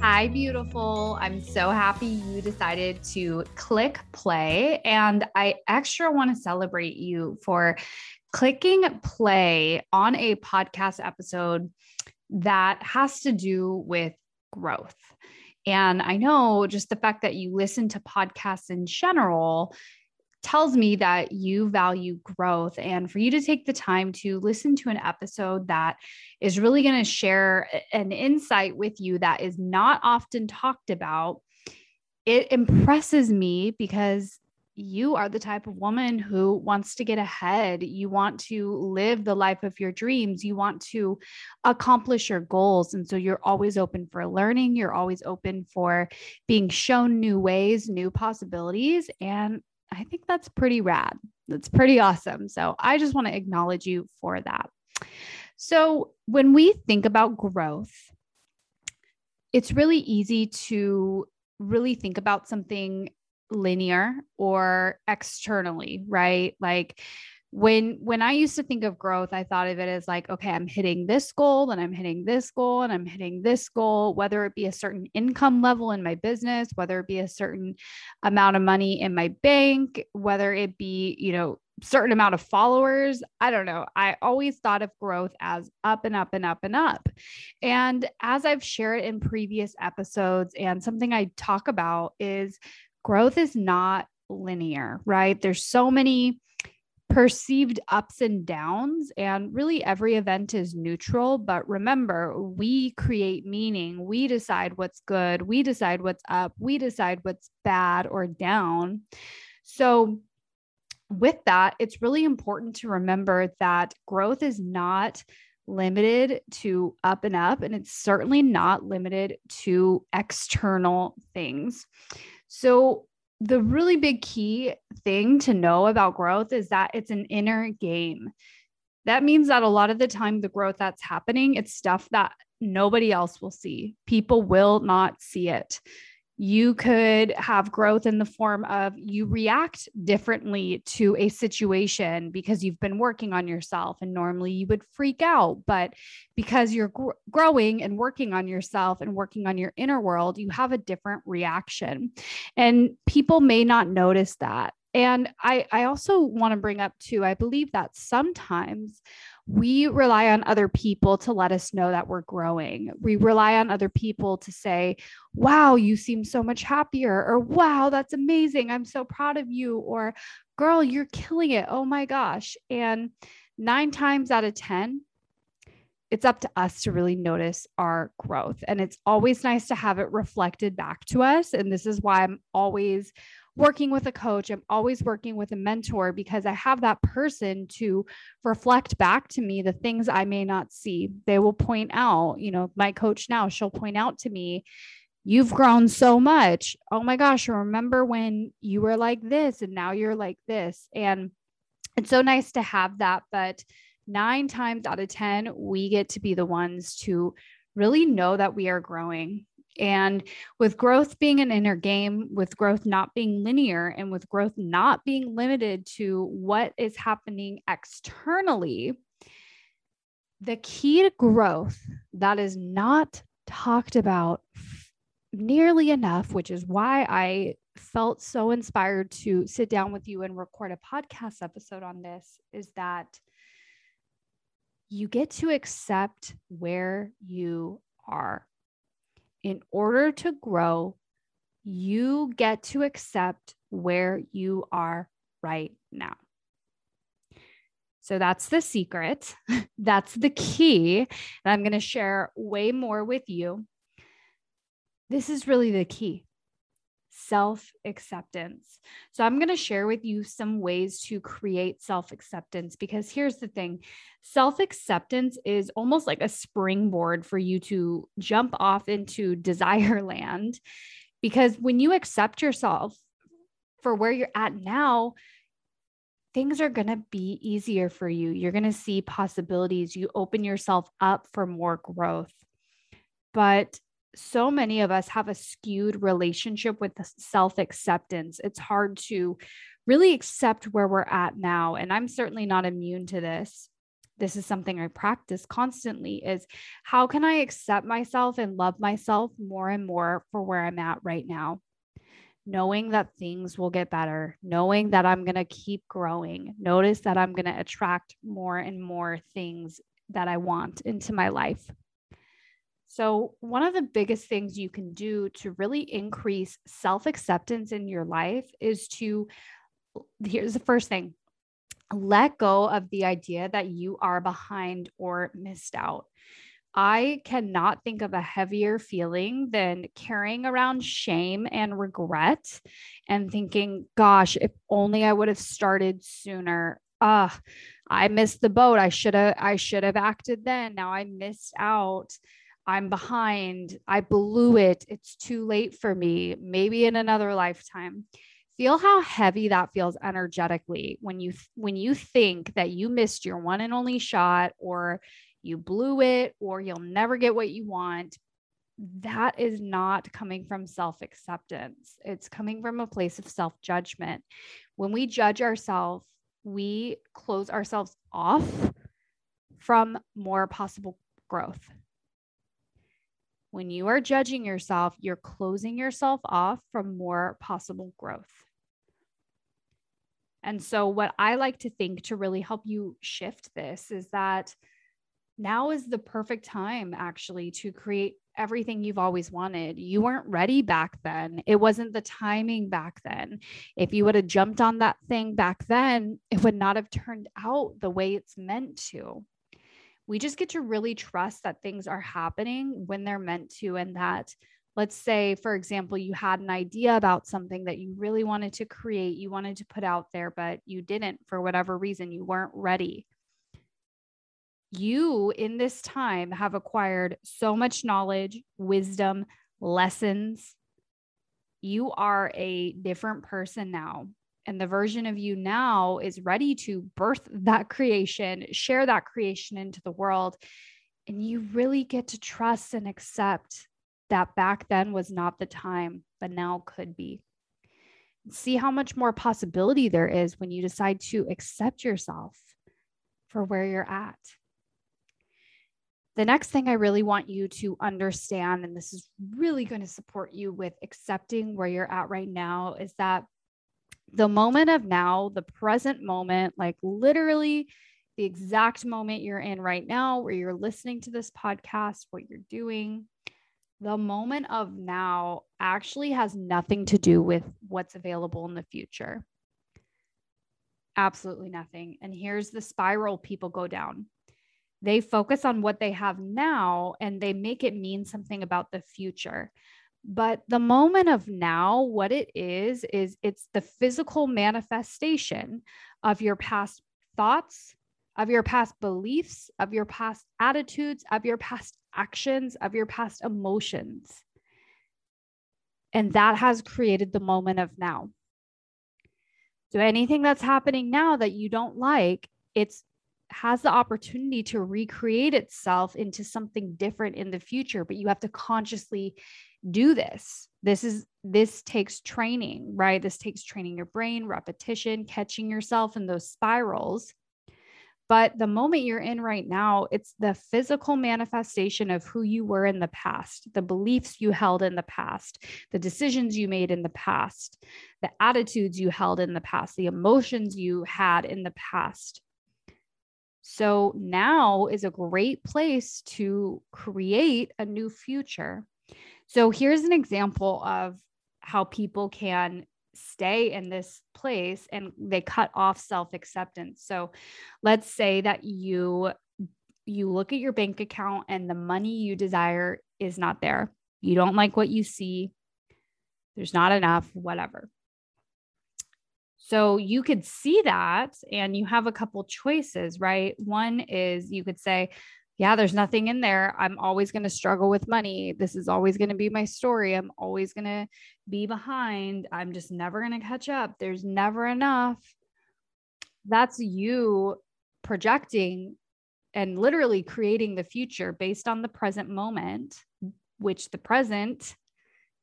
Hi, beautiful. I'm so happy you decided to click play. And I extra want to celebrate you for clicking play on a podcast episode that has to do with growth. And I know just the fact that you listen to podcasts in general tells me that you value growth. And for you to take the time to listen to an episode that is really going to share an insight with you that is not often talked about, it impresses me because you are the type of woman who wants to get ahead. You want to live the life of your dreams. You want to accomplish your goals. And so you're always open for learning. You're always open for being shown new ways, new possibilities. And I think that's pretty rad. That's pretty awesome. So I just want to acknowledge you for that. So when we think about growth, it's really easy to really think about something linear or externally, right? Like when when i used to think of growth i thought of it as like okay i'm hitting this goal and i'm hitting this goal and i'm hitting this goal whether it be a certain income level in my business whether it be a certain amount of money in my bank whether it be you know certain amount of followers. I don't know. I always thought of growth as up and up and up and up. And as i've shared in previous episodes and something i talk about is growth is not linear right? There's so many perceived ups and downs. And really, every event is neutral. But remember, we create meaning. We decide what's good. We decide what's up. We decide what's bad or down. So, with that, it's really important to remember that growth is not limited to up and up, and it's certainly not limited to external things. So, the really big key thing to know about growth is that it's an inner game. That means that a lot of the time, the growth that's happening, it's stuff that nobody else will see. People will not see it you could have growth in the form of you react differently to a situation because you've been working on yourself and normally you would freak out but because you're gr- growing and working on yourself and working on your inner world you have a different reaction. And people may not notice that. And I, I also want to bring up too, I believe that sometimes we rely on other people to let us know that we're growing. We rely on other people to say, wow, you seem so much happier, or wow, that's amazing. I'm so proud of you, or girl, you're killing it. Oh my gosh. And nine times out of 10, it's up to us to really notice our growth. And it's always nice to have it reflected back to us. And this is why I'm always working with a coach. I'm always working with a mentor because I have that person to reflect back to me the things I may not see. They will point out, you know, my coach now, she'll point out to me, You've grown so much. Oh my gosh, remember when you were like this and now you're like this. And it's so nice to have that. But nine times out of 10, we get to be the ones to really know that we are growing and with growth being an inner game, with growth not being linear, and with growth not being limited to what is happening externally, the key to growth that is not talked about nearly enough, which is why I felt so inspired to sit down with you and record a podcast episode on this, is that you get to accept where you are in order to grow, you get to accept where you are right now. So that's the secret. that's the key. And I'm going to share way more with you. This is really the key self acceptance. So, I'm going to share with you some ways to create self acceptance because here's the thing self acceptance is almost like a springboard for you to jump off into desire land. Because when you accept yourself, for where you're at now, things are going to be easier for you. You're going to see possibilities. You open yourself up for more growth. But so many of us have a skewed relationship with self acceptance. It's hard to really accept where we're at now. And I'm certainly not immune to this. This is something I practice constantly is how can I accept myself and love myself more and more for where I'm at right now? Knowing that things will get better, knowing that I'm going to keep growing. Notice that I'm going to attract more and more things that I want into my life. So, one of the biggest things you can do to really increase self acceptance in your life is to here's the first thing let go of the idea that you are behind or missed out. I cannot think of a heavier feeling than carrying around shame and regret and thinking, gosh, if only I would have started sooner. Ah, I missed the boat. I should have I should have acted then. Now I missed out. I'm behind. I blew it. It's too late for me. Maybe in another lifetime. Feel how heavy that feels energetically when you when you think that you missed your one and only shot or you blew it or you'll never get what you want. That is not coming from self acceptance. It's coming from a place of self judgment. When we judge ourselves, we close ourselves off from more possible growth. When you are judging yourself, you're closing yourself off from more possible growth. And so, what I like to think to really help you shift this is that now is the perfect time actually to create everything you've always wanted. You weren't ready back then. It wasn't the timing back then. If you would have jumped on that thing back then, it would not have turned out the way it's meant to we just get to really trust that things are happening when they're meant to and that let's say for example you had an idea about something that you really wanted to create you wanted to put out there but you didn't for whatever reason you weren't ready. You in this time have acquired so much knowledge wisdom lessons. You are a different person now and the version of you now is ready to birth that creation, share that creation into the world. And you really get to trust and accept that back then was not the time, but now could be. See how much more possibility there is when you decide to accept yourself for where you're at. The next thing I really want you to understand, and this is really going to support you with accepting where you're at right now, is that the moment of now, the present moment, like literally the exact moment you're in right now, where you're listening to this podcast, what you're doing, the moment of now actually has nothing to do with what's available in the future. Absolutely nothing. And here's the spiral people go down. They focus on what they have now and they make it mean something about the future. But the moment of now, what it is, is it's the physical manifestation of your past thoughts, of your past beliefs, of your past attitudes, of your past actions, of your past emotions. And that has created the moment of now. So anything that's happening now that you don't like, it's has the opportunity to recreate itself into something different in the future, but you have to consciously do this. This is this takes training, right? This takes training your brain, repetition, catching yourself in those spirals. But the moment you're in right now, it's the physical manifestation of who you were in the past, the beliefs you held in the past, the decisions you made in the past, the attitudes you held in the past, the emotions you had in the past. So now is a great place to create a new future. So here's an example of how people can stay in this place and they cut off self-acceptance. So let's say that you you look at your bank account and the money you desire is not there. You don't like what you see. There's not enough, whatever. So you could see that and you have a couple choices, right? One is you could say, yeah, there's nothing in there. I'm always going to struggle with money. This is always going to be my story. I'm always going to be behind. I'm just never going to catch up. There's never enough. That's you projecting and literally creating the future based on the present moment, which the present,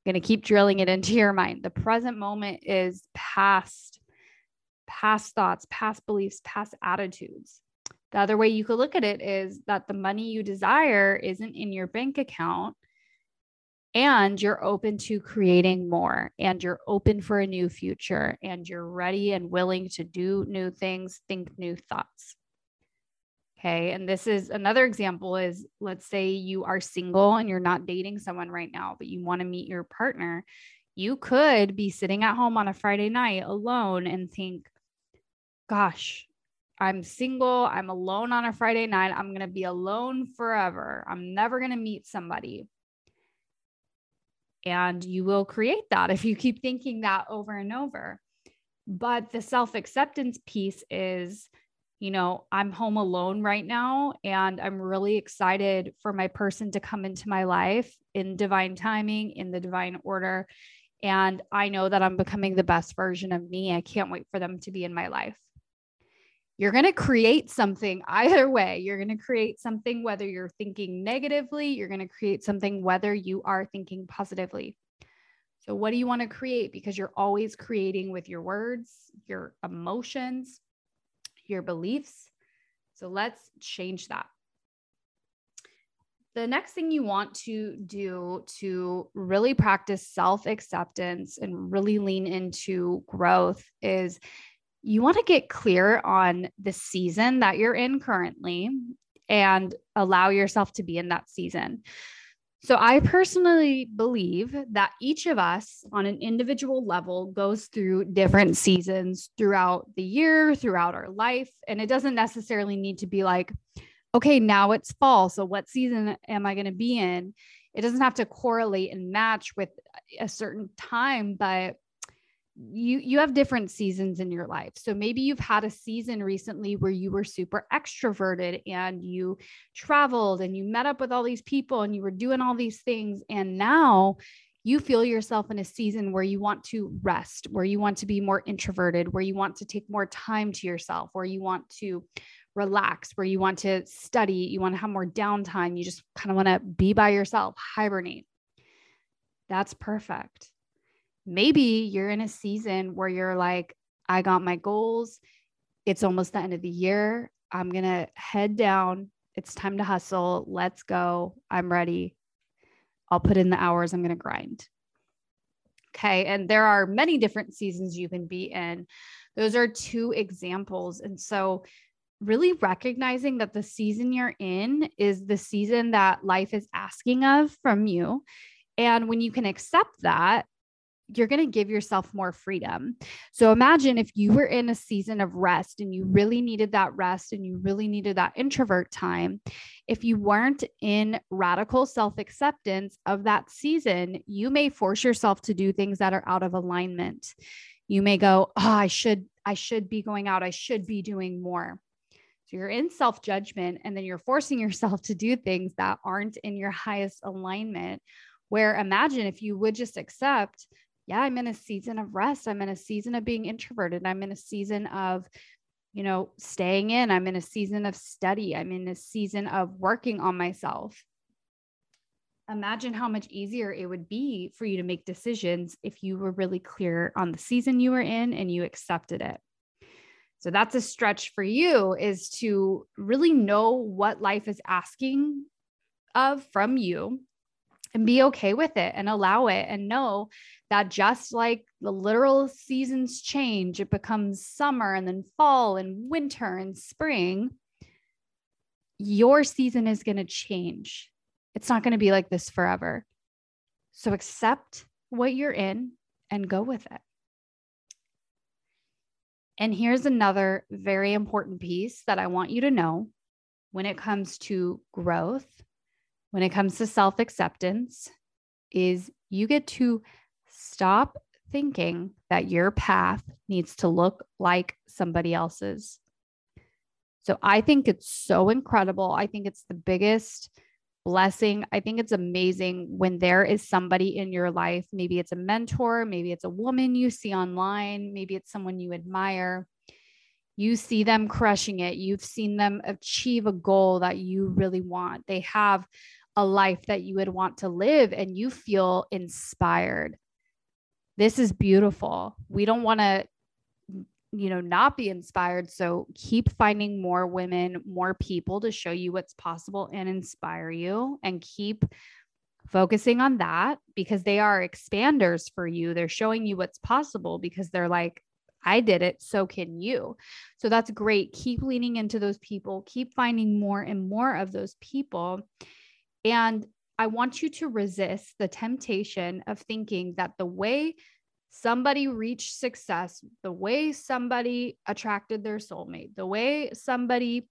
going to keep drilling it into your mind. The present moment is past, past thoughts, past beliefs, past attitudes. The other way you could look at it is that the money you desire isn't in your bank account and you're open to creating more and you're open for a new future and you're ready and willing to do new things, think new thoughts. Okay. And this is another example is let's say you are single and you're not dating someone right now, but you want to meet your partner. You could be sitting at home on a Friday night alone and think, gosh, I'm single. I'm alone on a Friday night. I'm going to be alone forever. I'm never going to meet somebody. And you will create that if you keep thinking that over and over. But the self acceptance piece is, you know, I'm home alone right now, and I'm really excited for my person to come into my life in divine timing, in the divine order. And I know that I'm becoming the best version of me. I can't wait for them to be in my life you're going to create something either way. You're going to create something whether you're thinking negatively, you're going to create something whether you are thinking positively. So, what do you want to create? Because you're always creating with your words, your emotions, your beliefs. So, let's change that. The next thing you want to do to really practice self acceptance and really lean into growth is you want to get clear on the season that you're in currently and allow yourself to be in that season. So, I personally believe that each of us on an individual level goes through different seasons throughout the year, throughout our life. And it doesn't necessarily need to be like, okay, now it's fall. So, what season am I going to be in? It doesn't have to correlate and match with a certain time, but you you have different seasons in your life. So maybe you've had a season recently where you were super extroverted and you traveled and you met up with all these people and you were doing all these things. And now you feel yourself in a season where you want to rest where you want to be more introverted where you want to take more time to yourself where you want to relax where you want to study you want to have more downtime. You just kind of want to be by yourself hibernate. That's perfect maybe you're in a season where you're like, I got my goals. It's almost the end of the year. I'm going to head down. It's time to hustle. Let's go. I'm ready. I'll put in the hours. I'm going to grind. Okay. And there are many different seasons you can be in. Those are two examples. And so, really recognizing that the season you're in is the season that life is asking of from you. And when you can accept that, you're going to give yourself more freedom. So imagine if you were in a season of rest and you really needed that rest and you really needed that introvert time. If you weren't in radical self acceptance of that season, you may force yourself to do things that are out of alignment. You may go, "Oh, I should I should be going out. I should be doing more." So you're in self judgment and then you're forcing yourself to do things that aren't in your highest alignment. Where imagine if you would just accept yeah, I'm in a season of rest. I'm in a season of being introverted. I'm in a season of, you know, staying in. I'm in a season of study. I'm in a season of working on myself. Imagine how much easier it would be for you to make decisions if you were really clear on the season you were in and you accepted it. So that's a stretch for you is to really know what life is asking of from you and be okay with it and allow it and know that just like the literal seasons change, it becomes summer and then fall and winter and spring. Your season is going to change. It's not going to be like this forever. So accept what you're in and go with it. And here's another very important piece that I want you to know when it comes to growth when it comes to self acceptance is you get to stop thinking that your path needs to look like somebody else's. So I think it's so incredible. I think it's the biggest blessing. I think it's amazing when there is somebody in your life. Maybe it's a mentor, maybe it's a woman you see online, maybe it's someone you admire. You see them crushing it. You've seen them achieve a goal that you really want. They have a life that you would want to live and you feel inspired. This is beautiful. We don't want to you know not be inspired. So keep finding more women more people to show you what's possible and inspire you and keep focusing on that because they are expanders for you. They're showing you what's possible because they're like I did it. So can you. So that's great. Keep leaning into those people. Keep finding more and more of those people. And I want you to resist the temptation of thinking that the way somebody reached success, the way somebody attracted their soulmate, the way somebody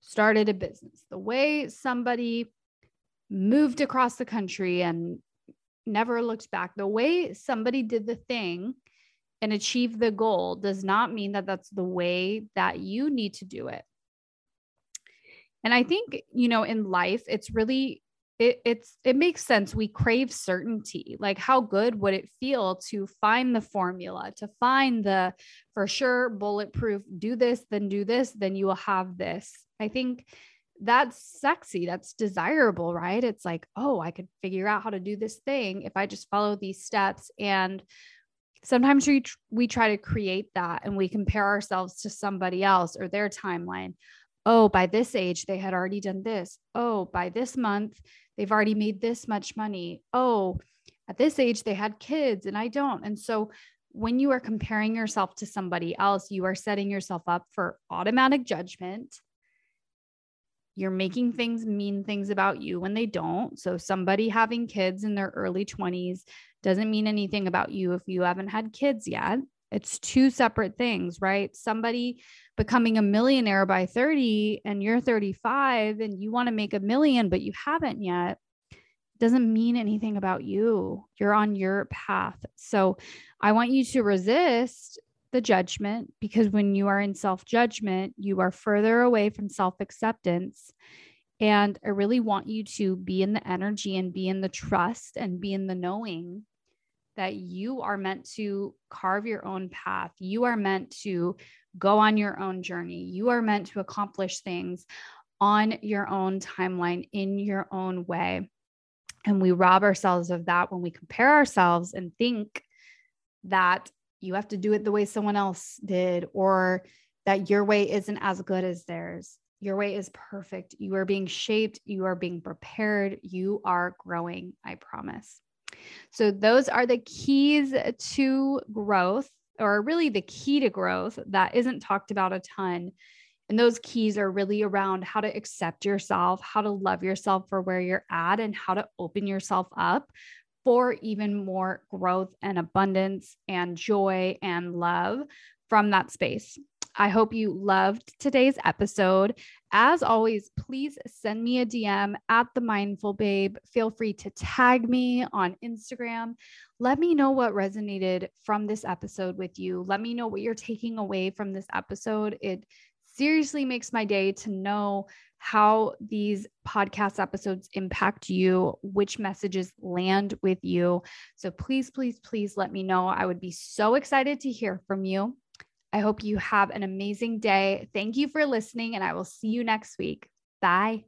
started a business, the way somebody moved across the country and never looked back, the way somebody did the thing and achieved the goal does not mean that that's the way that you need to do it. And I think, you know, in life, it's really it, it's it makes sense. We crave certainty. Like how good would it feel to find the formula to find the for sure bulletproof do this then do this then you will have this. I think that's sexy. That's desirable right? It's like oh i could figure out how to do this thing if i just follow these steps. And sometimes we we try to create that and we compare ourselves to somebody else or their timeline oh by this age they had already done this oh by this month they've already made this much money. Oh, at this age, they had kids and I don't. And so when you are comparing yourself to somebody else, you are setting yourself up for automatic judgment. You're making things mean things about you when they don't. So, somebody having kids in their early 20s doesn't mean anything about you if you haven't had kids yet. It's two separate things, right? Somebody becoming a millionaire by 30 and you're 35 and you want to make a million, but you haven't yet, doesn't mean anything about you. You're on your path. So I want you to resist the judgment because when you are in self judgment, you are further away from self acceptance. And I really want you to be in the energy and be in the trust and be in the knowing that you are meant to carve your own path. You are meant to go on your own journey. You are meant to accomplish things on your own timeline in your own way. And we rob ourselves of that when we compare ourselves and think that you have to do it the way someone else did or that your way isn't as good as theirs. Your way is perfect. You are being shaped, you are being prepared, you are growing, I promise. So, those are the keys to growth, or really the key to growth that isn't talked about a ton. And those keys are really around how to accept yourself, how to love yourself for where you're at, and how to open yourself up for even more growth and abundance and joy and love from that space. I hope you loved today's episode. As always, please send me a DM at the Mindful Babe. Feel free to tag me on Instagram. Let me know what resonated from this episode with you. Let me know what you're taking away from this episode. It seriously makes my day to know how these podcast episodes impact you, which messages land with you. So please, please, please let me know. I would be so excited to hear from you. I hope you have an amazing day. Thank you for listening, and I will see you next week. Bye.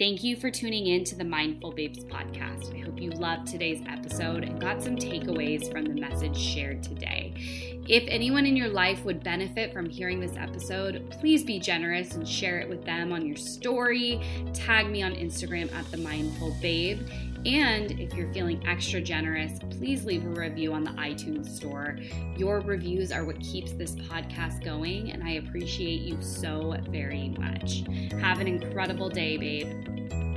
Thank you for tuning in to the Mindful Babes podcast. I hope you loved today's episode and got some takeaways from the message shared today. If anyone in your life would benefit from hearing this episode, please be generous and share it with them on your story. Tag me on Instagram at the Mindful Babe. And if you're feeling extra generous, please leave a review on the iTunes store. Your reviews are what keeps this podcast going, and I appreciate you so very much. Have an incredible day, babe.